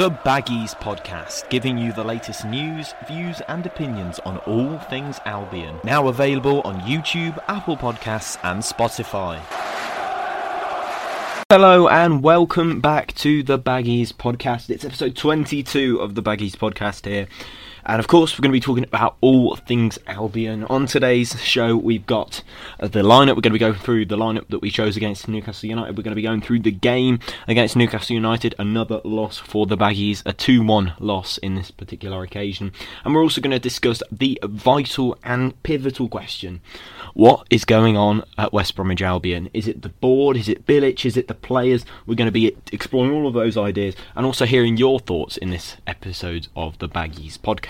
The Baggies Podcast, giving you the latest news, views, and opinions on all things Albion. Now available on YouTube, Apple Podcasts, and Spotify. Hello and welcome back to the Baggies Podcast. It's episode 22 of the Baggies Podcast here. And of course, we're going to be talking about all things Albion. On today's show, we've got uh, the lineup. We're going to be going through the lineup that we chose against Newcastle United. We're going to be going through the game against Newcastle United. Another loss for the Baggies, a 2 1 loss in this particular occasion. And we're also going to discuss the vital and pivotal question what is going on at West Bromwich Albion? Is it the board? Is it Bilic? Is it the players? We're going to be exploring all of those ideas and also hearing your thoughts in this episode of the Baggies podcast.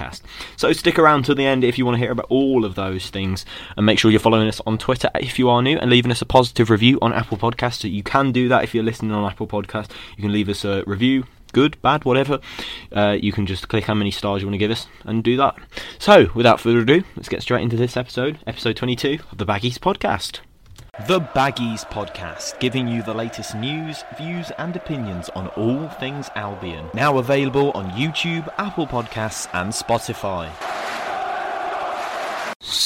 So stick around to the end if you want to hear about all of those things and make sure you're following us on Twitter if you are new and leaving us a positive review on Apple Podcasts. You can do that if you're listening on Apple Podcasts. You can leave us a review good, bad, whatever, uh, you can just click how many stars you want to give us and do that. So, without further ado, let's get straight into this episode, episode 22 of the Baggies Podcast. The Baggies Podcast, giving you the latest news, views, and opinions on all things Albion. Now available on YouTube, Apple Podcasts, and Spotify.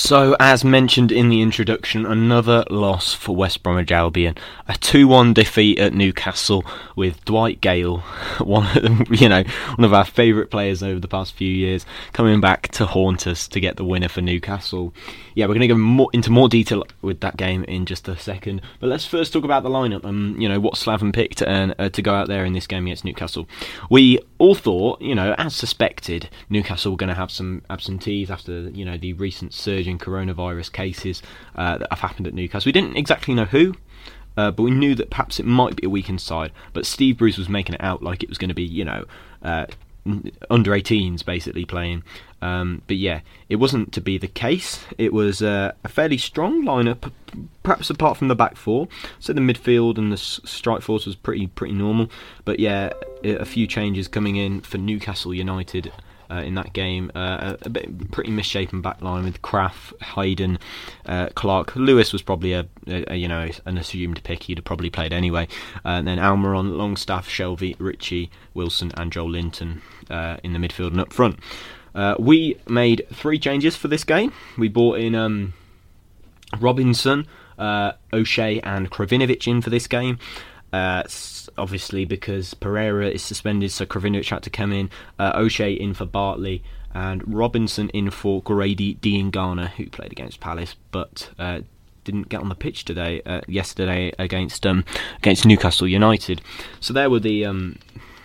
So, as mentioned in the introduction, another loss for West Bromwich Albion. A 2-1 defeat at Newcastle with Dwight Gayle, one of you know, one of our favourite players over the past few years, coming back to haunt us to get the winner for Newcastle. Yeah, we're going to go more, into more detail with that game in just a second. But let's first talk about the lineup and you know what Slaven picked and uh, to go out there in this game against Newcastle. We all thought, you know, as suspected, Newcastle were going to have some absentees after you know the recent surge in coronavirus cases uh, that have happened at Newcastle. We didn't exactly know who. Uh, but we knew that perhaps it might be a weakened side. But Steve Bruce was making it out like it was going to be, you know, uh, under 18s basically playing. Um, but yeah, it wasn't to be the case. It was uh, a fairly strong lineup, perhaps apart from the back four. So the midfield and the strike force was pretty pretty normal. But yeah, a few changes coming in for Newcastle United uh, in that game. Uh, a, a, bit pretty misshapen backline with Krafth, Hayden, uh, Clark. Lewis was probably a, a, you know an assumed pick. He'd have probably played anyway. Uh, and then Almiron, Longstaff, Shelvey, Ritchie, Wilson, and Joelinton uh, in the midfield and up front. Uh, we made three changes for this game. We brought in um, Robinson, O'Shea, and Krovinovic in for this game. Uh, obviously, because Pereira is suspended, so Krovinovic had to come in. Uh, O'Shea in for Bartley, and Robinson in for Grady Diangana, who played against Palace, but uh, didn't get on the pitch today. Uh, yesterday against um, against Newcastle United. So there were the. Um,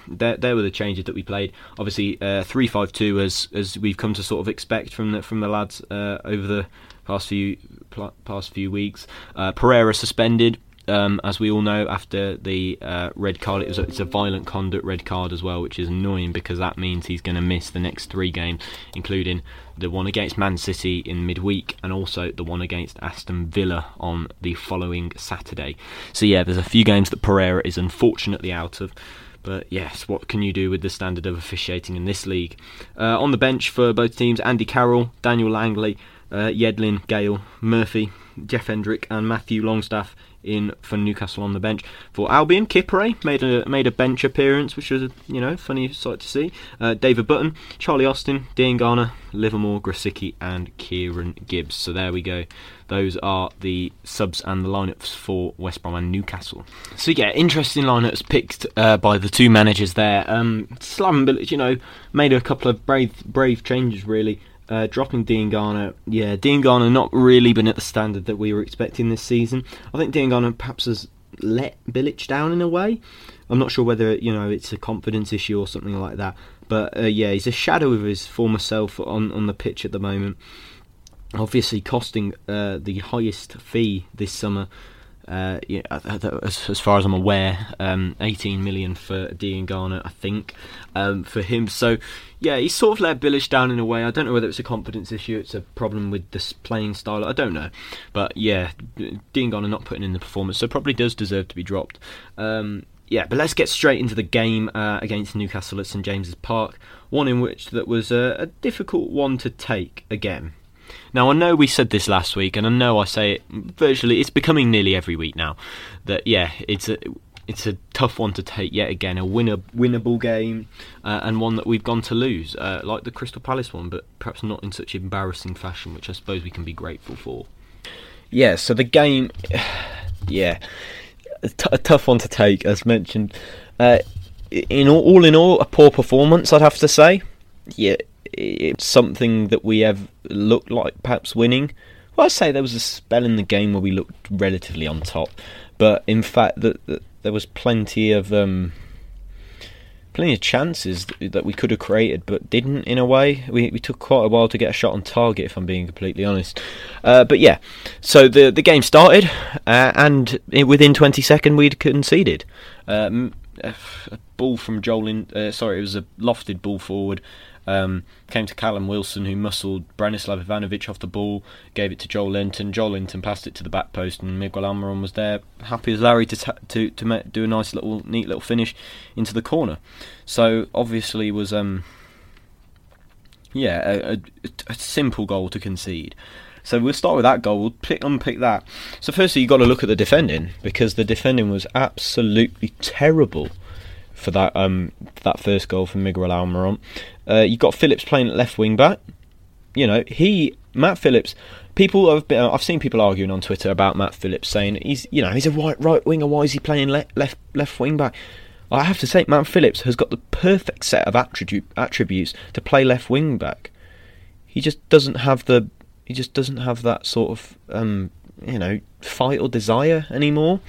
there, there were the changes that we played. Obviously, uh, three five two as as we've come to sort of expect from the from the lads uh, over the past few past few weeks. Pereira suspended um, as we all know, after the uh, red card, it was a, it's a violent conduct red card as well, which is annoying because that means he's going to miss the next three games, including the one against Man City in midweek and also the one against Aston Villa on the following Saturday. So yeah, there's a few games that Pereira is unfortunately out of. But yes, what can you do with the standard of officiating in this league? Uh, on the bench for both teams, Andy Carroll, Daniel Langley, uh, Yedlin, Gayle, Murphy, Jeff Hendrick, and Matthew Longstaff in for Newcastle on the bench. For Albion, Kipre made a made a bench appearance, which was you know funny sight to see. Uh, David Button, Charlie Austin, Diangana, Livermore, Grosicki, and Kieran Gibbs. So there we go. Those are the subs and the lineups for West Brom and Newcastle. So yeah, interesting lineups picked uh, by the two managers there. Um, Slaven you know, made a couple of brave brave changes really. Uh, dropping Diangana, yeah, Diangana not really been at the standard that we were expecting this season. I think Diangana perhaps has let Bilic down in a way. I'm not sure whether you know it's a confidence issue or something like that. But uh, yeah, he's a shadow of his former self on on the pitch at the moment. Obviously, costing uh, the highest fee this summer uh, yeah, as, as, far as I'm aware, um, 18 million for Diangana, I think, um, for him. So, yeah, he's sort of let Bilic down in a way. I don't know whether it's a confidence issue, it's a problem with this playing style. I don't know, but yeah, Diangana not putting in the performance, so probably does deserve to be dropped. Um, yeah, but let's get straight into the game uh, against Newcastle at St James's Park. One in which that was a, a difficult one to take again. Now, I know we said this last week, and I know I say it virtually, it's becoming nearly every week now, that, yeah, it's a, it's a tough one to take yet again. A winner, winnable game, uh, and one that we've gone to lose, uh, like the Crystal Palace one, but perhaps not in such embarrassing fashion, which I suppose we can be grateful for. Yeah. So the game, yeah, a, tough one to take, as mentioned. Uh, in all, all in all, a poor performance, I'd have to say. Yeah, it's something that we have looked like perhaps winning. Well, I'd say there was a spell in the game where we looked relatively on top, but in fact, that the, there was plenty of um, plenty of chances that we could have created, but didn't. In a way, we we took quite a while to get a shot on target, if I'm being completely honest. Uh, but yeah, so the the game started, uh, and within 20 seconds we'd conceded. Um, a ball from Joel, uh, sorry, it was a lofted ball forward um, came to Callum Wilson, who muscled Branislav Ivanovic off the ball, gave it to Joelinton. Joel Linton passed it to the back post, and Miguel Almiron was there, happy as Larry to ta- to to do a nice little, neat little finish into the corner. So obviously was um, yeah, a, a, a simple goal to concede. So we'll start with that goal. We'll pick, unpick that. So firstly, you've got to look at the defending because the defending was absolutely terrible for that um that first goal from Miguel Almiron. Uh, you got Phillips playing at left wing back. You know he Matt Phillips. People have been, I've seen people arguing on Twitter about Matt Phillips saying he's you know he's a right right winger. Why is he playing le- left left wing back? I have to say Matt Phillips has got the perfect set of attribute, attributes to play left wing back. He just doesn't have the he just doesn't have that sort of um, you know fight or desire anymore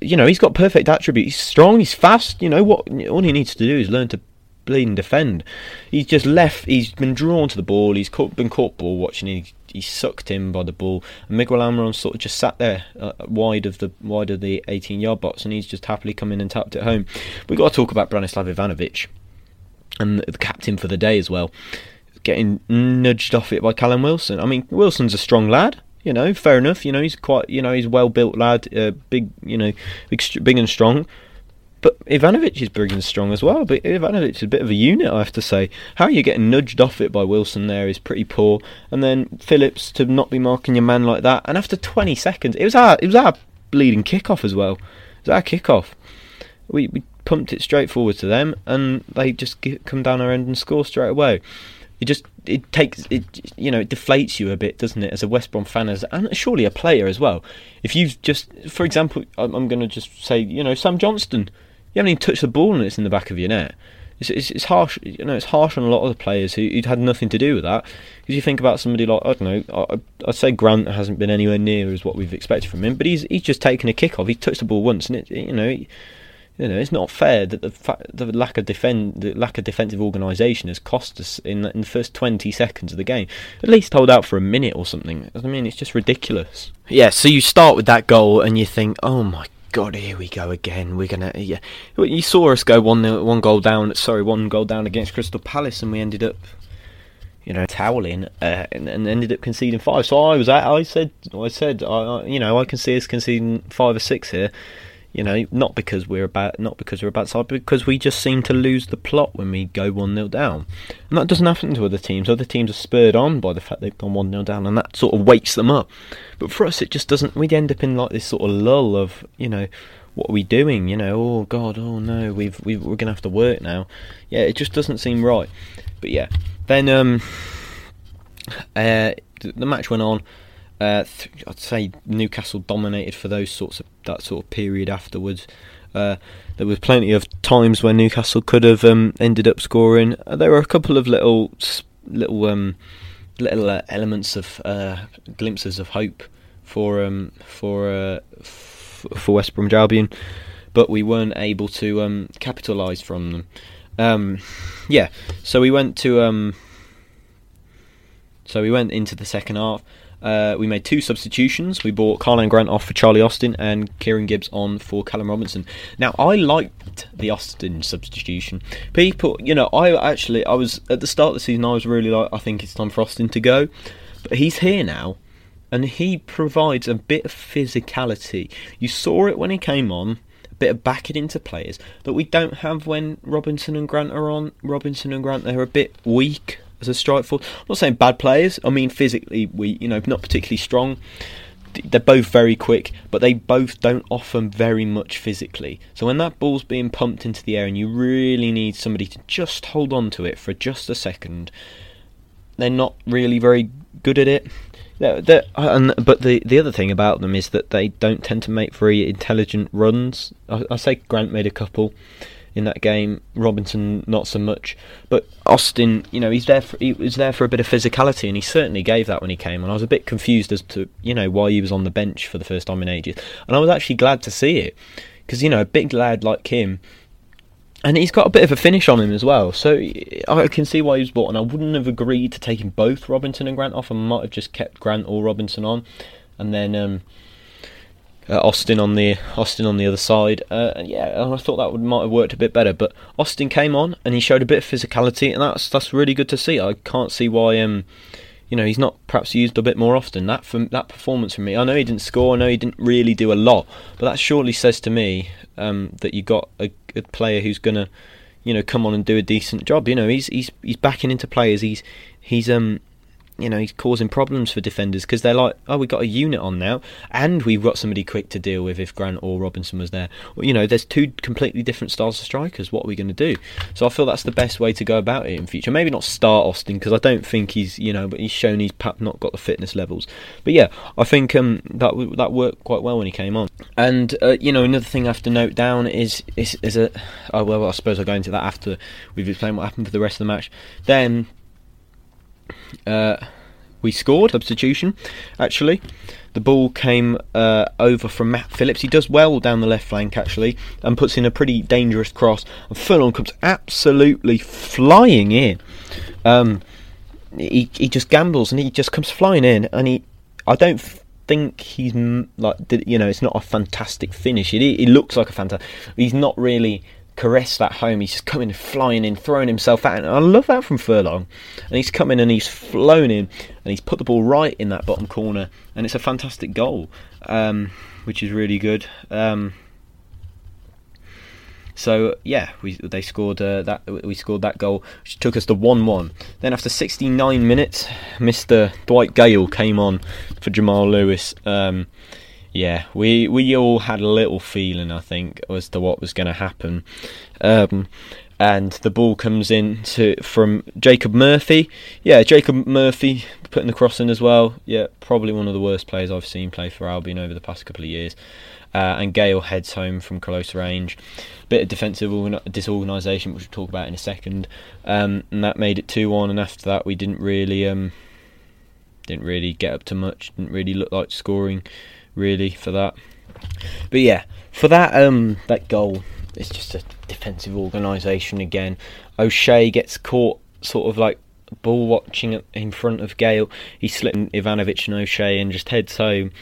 you know, he's got perfect attributes. He's strong. He's fast. You know what? All he needs to do is learn to bleed and defend. He's just left. He's been drawn to the ball. He's caught, been caught ball watching. He, he sucked in by the ball. And Miguel Almiron sort of just sat there uh, wide of the wide of the 18 yard box, and he's just happily come in and tapped it home. We've got to talk about Branislav Ivanovic and the captain for the day as well. Getting nudged off it by Callum Wilson. I mean, Wilson's a strong lad you know, fair enough. You know, he's quite, you know, he's well built lad, uh, big, you know, big, big and strong. But Ivanovic is big and strong as well. But Ivanovic is a bit of a unit, I have to say. How you getting nudged off it by Wilson there is pretty poor. And then Phillips to not be marking your man like that. And after 20 seconds, it was our, it was our bleeding kickoff as well. It was our kickoff. We we pumped it straight forward to them, and they just get, come down our end and score straight away it just it takes it you know it deflates you a bit doesn't it as a West Brom fan as and surely a player as well. If you've just for example I'm, I'm going to just say you know Sam Johnstone you haven't even touched the ball and it's in the back of your net. It's, it's, it's harsh you know it's harsh on a lot of the players who would had nothing to do with that. Because you think about somebody like I don't know I, I'd say Grant hasn't been anywhere near as what we've expected from him but he's he's just taken a kick off. He's touched the ball once and it you know he, you know, it's not fair that the the lack of defend the lack of defensive organisation has cost us in the, in the first twenty seconds of the game. At least hold out for a minute or something. I mean, it's just ridiculous. Yeah. So you start with that goal and you think, oh my God, here we go again. We're gonna. Yeah, you saw us go one one goal down. Sorry, one goal down against Crystal Palace, and we ended up, you know, toweling uh, and, and, ended up conceding five. So I was, at, I said, I said, I, you know, I can see us conceding five or six here. You know, not because we're about, not because we're about side, because we just seem to lose the plot when we go one 0 down, and that doesn't happen to other teams. Other teams are spurred on by the fact they've gone one 0 down, and that sort of wakes them up. But for us, it just doesn't. We end up in like this sort of lull of, you know, what are we doing? You know, oh God, oh no, we've, we we're gonna have to work now. Yeah, it just doesn't seem right. But yeah, then um, uh, the match went on. Uh, th- I'd say Newcastle dominated for those sorts of that sort of period afterwards. Uh, there was plenty of times where Newcastle could have um, ended up scoring. Uh, there were a couple of little little um, little uh, elements of uh, glimpses of hope for um, for uh, f- for West Brom Albion, but we weren't able to um, capitalise from them. Um, yeah, so we went to um, so we went into the second half. Uh, we made two substitutions. We bought Karlan Grant off for Charlie Austin and Kieran Gibbs on for Callum Robinson. Now, I liked the Austin substitution. People, you know, I actually, I was at the start of the season, I was really like, I think it's time for Austin to go, but he's here now, and he provides a bit of physicality. You saw it when he came on. a Bit of backing into players that we don't have when Robinson and Grant are on. Robinson and Grant, they're a bit weak as a strike force. I'm not saying bad players. I mean physically, we you know not particularly strong. they're both very quick, but they both don't offer very much physically. So when that ball's being pumped into the air and you really need somebody to just hold on to it for just a second, they're not really very good at it. They're, they're, and, but the the other thing about them is that they don't tend to make very intelligent runs. I, I say Grant made a couple in that game. Robinson not so much, but Austin, you know, he's there. For, he was there for a bit of physicality, and he certainly gave that when he came. And I was a bit confused as to you know why he was on the bench for the first time in ages. And I was actually glad to see it because you know a big lad like him and he's got a bit of a finish on him as well. So I can see why he was bought, and I wouldn't have agreed to taking both Robinson and Grant off. I might have just kept Grant or Robinson on, and then um, uh, Austin on the Austin on the other side. Uh, and yeah, I thought that would might have worked a bit better. But Austin came on and he showed a bit of physicality, and that's that's really good to see. I can't see why um, you know, he's not perhaps used a bit more often. That from that performance from me, I know he didn't score, I know he didn't really do a lot, but that surely says to me um, that you got a, a player who's gonna, you know, come on and do a decent job. You know, he's he's he's backing into players. He's he's um you know, he's causing problems for defenders because they're like, oh, we've got a unit on now, and we've got somebody quick to deal with if Grant or Robinson was there. Well, you know, there's two completely different styles of strikers. What are we going to do? So I feel that's the best way to go about it in future. Maybe not start Austin because I don't think he's, you know, but he's shown he's not got the fitness levels. But yeah, I think um, that that worked quite well when he came on. And uh, you know, another thing I have to note down is is, is a oh, well, I suppose I'll go into that after we've explained what happened for the rest of the match. Then uh, we scored substitution. Actually, the ball came uh, over from Matt Phillips. He does well down the left flank actually, and puts in a pretty dangerous cross. And Furlong comes absolutely flying in. Um, he he just gambles and he just comes flying in, and he I don't think he's like you know it's not a fantastic finish. It, it looks like a fantastic. He's not really caress that home. He's just coming, flying in, throwing himself out. And I love that from Furlong. And he's coming and he's flown in and he's put the ball right in that bottom corner. And it's a fantastic goal, um, which is really good. Um, so yeah, we they scored uh, that we scored that goal, which took us to one-one. Then after 69 minutes, Mr. Dwight Gayle came on for Jamal Lewis. Um, yeah, we we all had a little feeling, I think, as to what was going to happen. Um, and the ball comes in to, from Jacob Murphy. Yeah, Jacob Murphy putting the cross in as well. Yeah, probably one of the worst players I've seen play for Albion over the past couple of years. Uh, and Gayle heads home from close range. Bit of defensive disorganisation, which we'll talk about in a second. Um, and that made it 2 1. And after that, we didn't really. Um, didn't really get up to much. Didn't really look like scoring really for that. But yeah, for that um that goal, it's just a defensive organisation again. O'Shea gets caught sort of like ball watching in front of Gayle. He slipped Ivanovic and O'Shea and just heads home.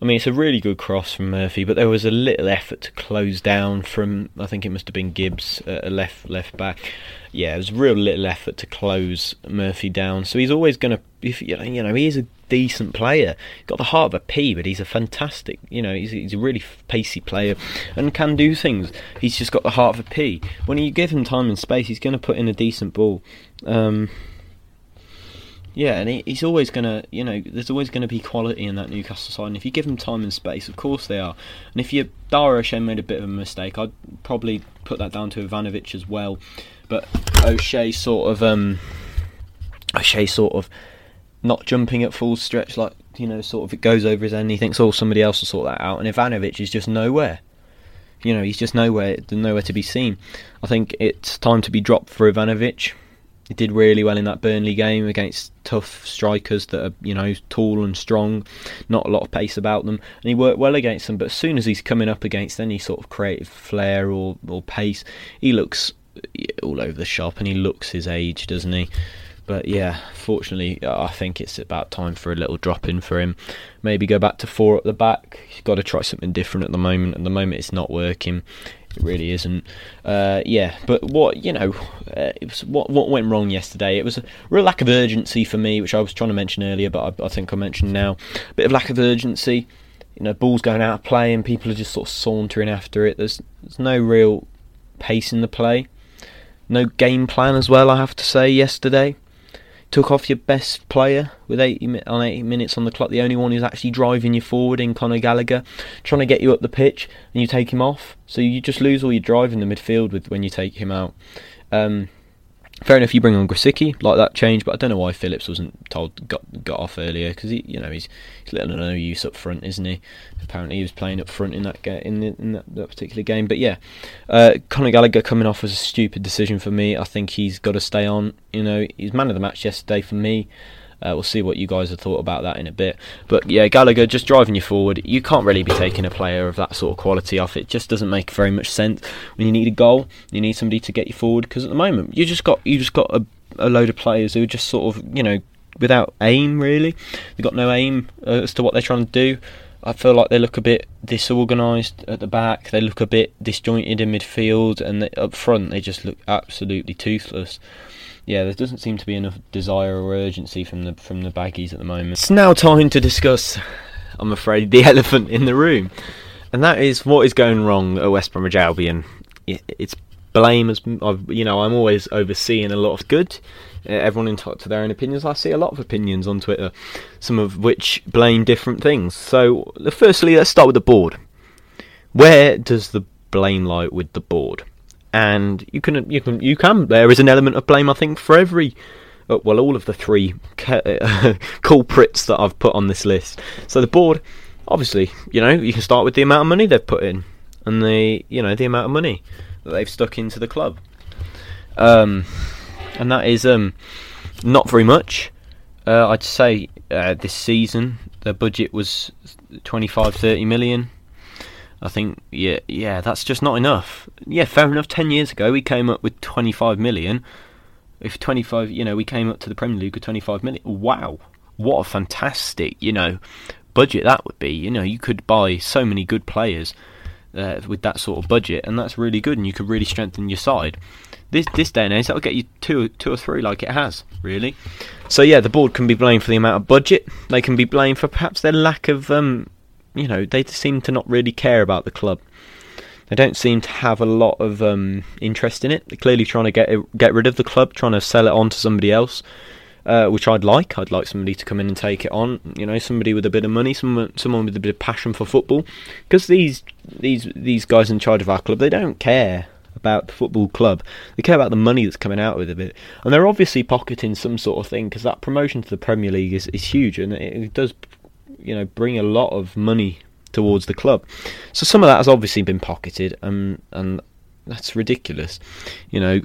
I mean, it's a really good cross from Murphy, but there was a little effort to close down from. I think it must have been Gibbs, uh, left left back. Yeah, it was real little effort to close Murphy down. So he's always going to, you know, he is a decent player. He's got the heart of a pea, but he's a fantastic, you know, he's, he's a really pacey player and can do things. He's just got the heart of a pea. When you give him time and space, he's going to put in a decent ball. Um, yeah, and he, he's always going to, you know, there's always going to be quality in that Newcastle side. And if you give him time and space, of course they are. And if you, Dara O'Shea made a bit of a mistake, I'd probably put that down to Ivanovic as well. But O'Shea sort of, um, O'Shea sort of not jumping at full stretch, like, you know, sort of it goes over his end. he thinks, oh, somebody else will sort that out. And Ivanovic is just nowhere. You know, he's just nowhere, nowhere to be seen. I think it's time to be dropped for Ivanovic he did really well in that Burnley game against tough strikers that are, you know, tall and strong, not a lot of pace about them, and he worked well against them. But as soon as he's coming up against any sort of creative flair or, or pace, he looks all over the shop and he looks his age, doesn't he? But yeah, fortunately, I think it's about time for a little drop in for him. Maybe go back to four at the back. He's got to try something different at the moment. At the moment, it's not working. It really isn't. Uh, yeah, but what you know, uh, it was what what went wrong yesterday. It was a real lack of urgency for me, which I was trying to mention earlier, but I, I think I mentioned now. A bit of lack of urgency. You know, balls going out of play and people are just sort of sauntering after it. There's there's no real pace in the play. No game plan as well. I have to say yesterday took off your best player with 80 on 80 minutes on the clock, the only one who's actually driving you forward in Conor Gallagher, trying to get you up the pitch, and you take him off. So you just lose all your drive in the midfield with when you take him out. Um, Fair enough, you bring on Grosicki, like that change, but I don't know why Phillips wasn't told got got off earlier because he, you know, he's he's little no use up front, isn't he? Apparently, he was playing up front in that ga- in, the, in that, that, particular game. But yeah, uh, Conor Gallagher coming off was a stupid decision for me. I think he's got to stay on. You know, he's man of the match yesterday for me. Uh, we'll see what you guys have thought about that in a bit. But yeah, Gallagher just driving you forward. You can't really be taking a player of that sort of quality off. It just doesn't make very much sense. When you need a goal, you need somebody to get you forward. Because at the moment, you just got you just got a, a load of players who are just sort of you know without aim really. They've got no aim uh, as to what they're trying to do. I feel like they look a bit disorganised at the back. They look a bit disjointed in midfield, and they, up front they just look absolutely toothless yeah, there doesn't seem to be enough desire or urgency from the from the baggies at the moment. It's now time to discuss, I'm afraid, the elephant in the room, and that is what is going wrong at West Bromwich Albion. It's blame as you know. I'm always overseeing a lot of good. Uh, everyone entitled to their own opinions. I see a lot of opinions on Twitter, some of which blame different things. So, firstly, let's start with the board. Where does the blame lie with the board? And you can you can you can there is an element of blame I think for every uh, well all of the three culprits that I've put on this list. So the board, obviously, you know, you can start with the amount of money they've put in and the you know the amount of money that they've stuck into the club, um, and that is um, not very much. Uh, I'd say uh, this season the budget was 25 30 million I think yeah yeah that's just not enough. Yeah, fair enough. Ten years ago we came up with 25 million. If 25, you know, we came up to the Premier League with 25 million. Wow, what a fantastic you know budget that would be. You know, you could buy so many good players uh, with that sort of budget, and that's really good, and you could really strengthen your side. This this day and age, that'll get you two two or three like it has, really. So yeah, the board can be blamed for the amount of budget. They can be blamed for perhaps their lack of um, you know, they seem to not really care about the club. They don't seem to have a lot of um, interest in it. They're clearly trying to get it, get rid of the club, trying to sell it on to somebody else, uh, which I'd like. I'd like somebody to come in and take it on. You know, somebody with a bit of money, someone someone with a bit of passion for football. Because these these these guys in charge of our club, they don't care about the football club. They care about the money that's coming out with it, and they're obviously pocketing some sort of thing because that promotion to the Premier League is, is huge, and it, it does you know bring a lot of money towards the club. So some of that has obviously been pocketed, and and that's ridiculous. You know,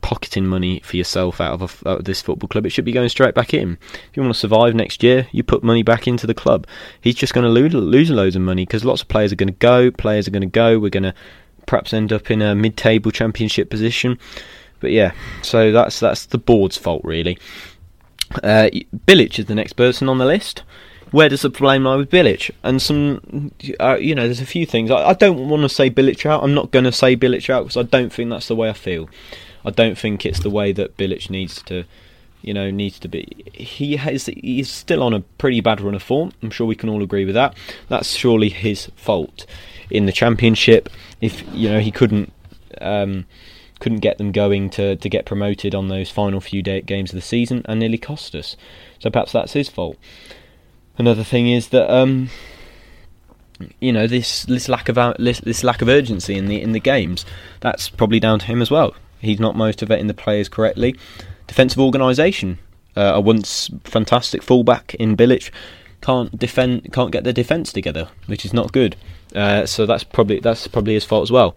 pocketing money for yourself out of, a, out of, this football club, it should be going straight back in. If you want to survive next year, you put money back into the club. He's just going to lose, lose loads of money because lots of players are going to go, players are going to go. We're going to perhaps end up in a mid-table championship position. But yeah, so that's that's the board's fault really. Uh, Bilic is the next person on the list where does the blame lie with Bilic? And some, uh, you know, there's a few things. I, I don't want to say Bilic out. I'm not going to say Bilic out because I don't think that's the way I feel. I don't think it's the way that Bilic needs to, you know, needs to be. He has, he's still on a pretty bad run of form. I'm sure we can all agree with that. That's surely his fault in the championship. If you know he couldn't. Um, couldn't get them going to, to get promoted on those final few day, games of the season and nearly cost us. So perhaps that's his fault. Another thing is that um, you know this this lack of this, this lack of urgency in the in the games. That's probably down to him as well. He's not motivating the players correctly. Defensive organisation. Uh, a once fantastic fullback in Bilic can't defend, can't get the defence together, which is not good. Uh, so that's probably that's probably his fault as well.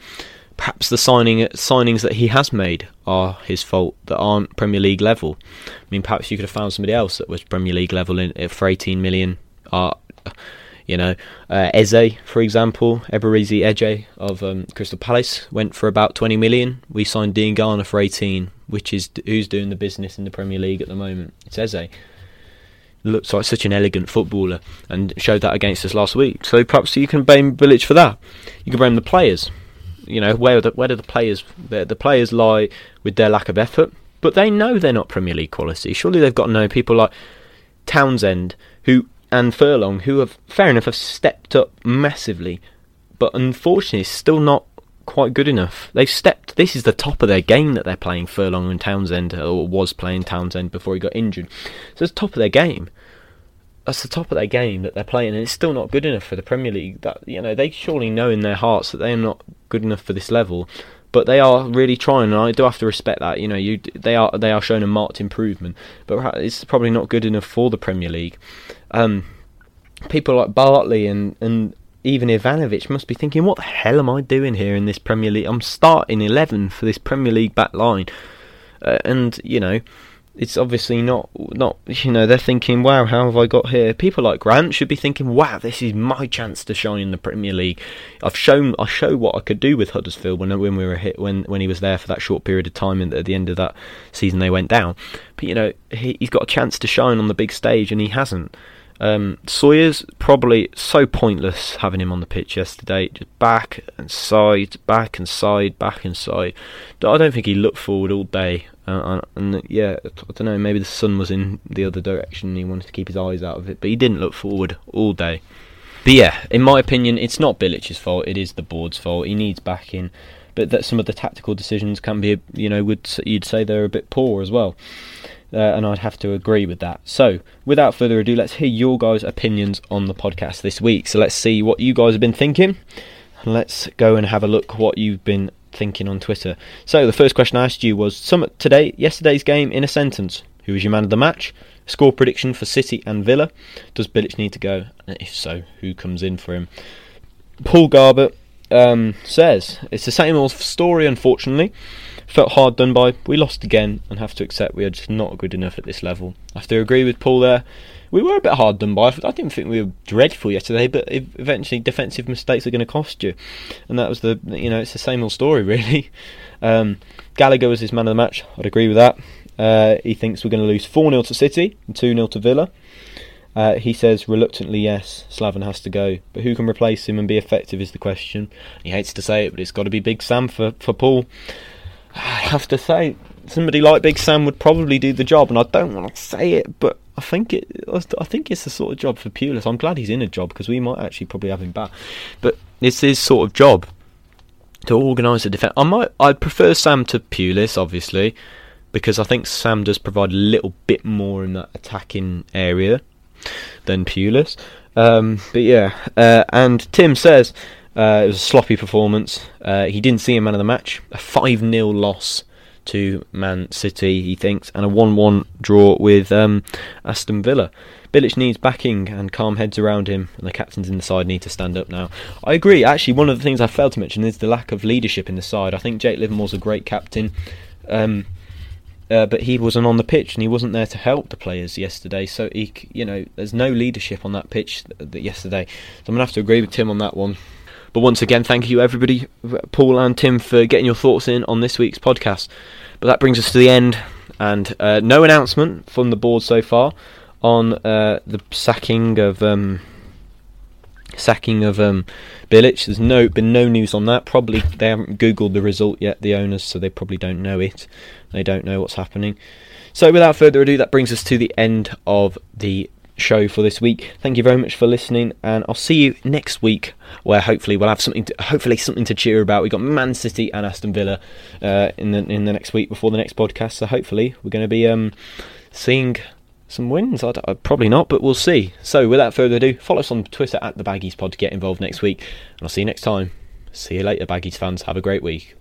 Perhaps the signing signings that he has made are his fault that aren't Premier League level. I mean, perhaps you could have found somebody else that was Premier League level in, for 18 million. Uh, you know, uh, Eze, for example, Eberechi Eze of um, Crystal Palace went for about 20 million. We signed Diangana for 18, which is who's doing the business in the Premier League at the moment. It's Eze. Looks like such an elegant footballer and showed that against us last week. So perhaps you can blame Bilic for that. You can blame the players you know, where the, where do the players the, the players lie with their lack of effort? But they know they're not Premier League quality. Surely they've got to know people like Townsend who and Furlong who have fair enough have stepped up massively, but unfortunately still not quite good enough. They've stepped. This is the top of their game that they're playing. Furlong and Townsend, or was playing Townsend before he got injured. So it's top of their game. That's the top of their game that they're playing, and it's still not good enough for the Premier League. That you know, they surely know in their hearts that they are not good enough for this level but they are really trying, and I do have to respect that. You know, you they are they are showing a marked improvement, but it's probably not good enough for the Premier League. Um, people like Bartley and and even Ivanovic must be thinking, what the hell am I doing here in this Premier League? I'm starting 11 for this Premier League back line. Uh, and, you know, it's obviously not, not, you know, they're thinking, wow, how have I got here? People like Grant should be thinking, wow, this is my chance to shine in the Premier League. I've shown, I show what I could do with Huddersfield when, when we were hit, when, when he was there for that short period of time and at the end of that season they went down. But, you know, he, he's got a chance to shine on the big stage and he hasn't. Um, Sawyers probably so pointless having him on the pitch yesterday. Just back and side, back and side, back and side. I don't think he looked forward all day. Uh, and yeah, I don't know. Maybe the sun was in the other direction and he wanted to keep his eyes out of it, but he didn't look forward all day. But yeah, in my opinion, it's not Bilic's fault. It is the board's fault. He needs backing, but that some of the tactical decisions can be, you know, would you'd say they're a bit poor as well uh, and I'd have to agree with that. So, without further ado, let's hear your guys' opinions on the podcast this week. So, let's see what you guys have been thinking. Let's go and have a look what you've been thinking on Twitter. So, the first question I asked you was some today, yesterday's game in a sentence. Who was your man of the match? Score prediction for City and Villa. Does Bilic need to go? If so, who comes in for him? Paul Garbutt um, says it's the same old story, unfortunately. Felt hard done by. We lost again and have to accept we are just not good enough at this level. I have to agree with Paul there. We were a bit hard done by. I didn't think we were dreadful yesterday, but eventually defensive mistakes are going to cost you, and that was the you know it's the same old story really. Um, Gallagher was his man of the match. I'd agree with that. Uh, he thinks we're going to lose 4 0 to City and 2 0 to Villa. Uh, he says reluctantly, yes, Slaven has to go, but who can replace him and be effective is the question. He hates to say it, but it's got to be Big Sam for, for Paul. I have to say, somebody like Big Sam would probably do the job, and I don't want to say it, but I think it. I think it's the sort of job for Pulis. I'm glad he's in a job because we might actually probably have him back. But it's his sort of job to organise the defence. I might. I'd prefer Sam to Pulis, obviously, because I think Sam does provide a little bit more in that attacking area than Pulis. Um, but yeah, uh, and Tim says uh, it was a sloppy performance. Uh, he didn't see a man of the match. A 5 0 loss to Man City, he thinks, and a 1 1 draw with um, Aston Villa. Bilic needs backing and calm heads around him, and the captains in the side need to stand up now. I agree. Actually, one of the things I failed to mention is the lack of leadership in the side. I think Jake Livermore's a great captain. Um, uh, but he wasn't on the pitch and he wasn't there to help the players yesterday. So he, you know, there's no leadership on that pitch th- th- yesterday. So I'm gonna have to agree with Tim on that one. But once again, thank you everybody, Paul and Tim, for getting your thoughts in on this week's podcast. But that brings us to the end, and uh, no announcement from the board so far on uh, the sacking of um, sacking of um, Bilic. There's no been no news on that. Probably they haven't googled the result yet, the owners, so they probably don't know it. They don't know what's happening. So without further ado, that brings us to the end of the show for this week. Thank you very much for listening, and I'll see you next week, where hopefully we'll have something, to, hopefully something to cheer about. We got Man City and Aston Villa uh, in the in the next week before the next podcast, so hopefully we're going to be um, seeing some wins. I uh, probably not, but we'll see. So without further ado, follow us on Twitter at the Baggies Pod to get involved next week, and I'll see you next time. See you later, Baggies fans. Have a great week.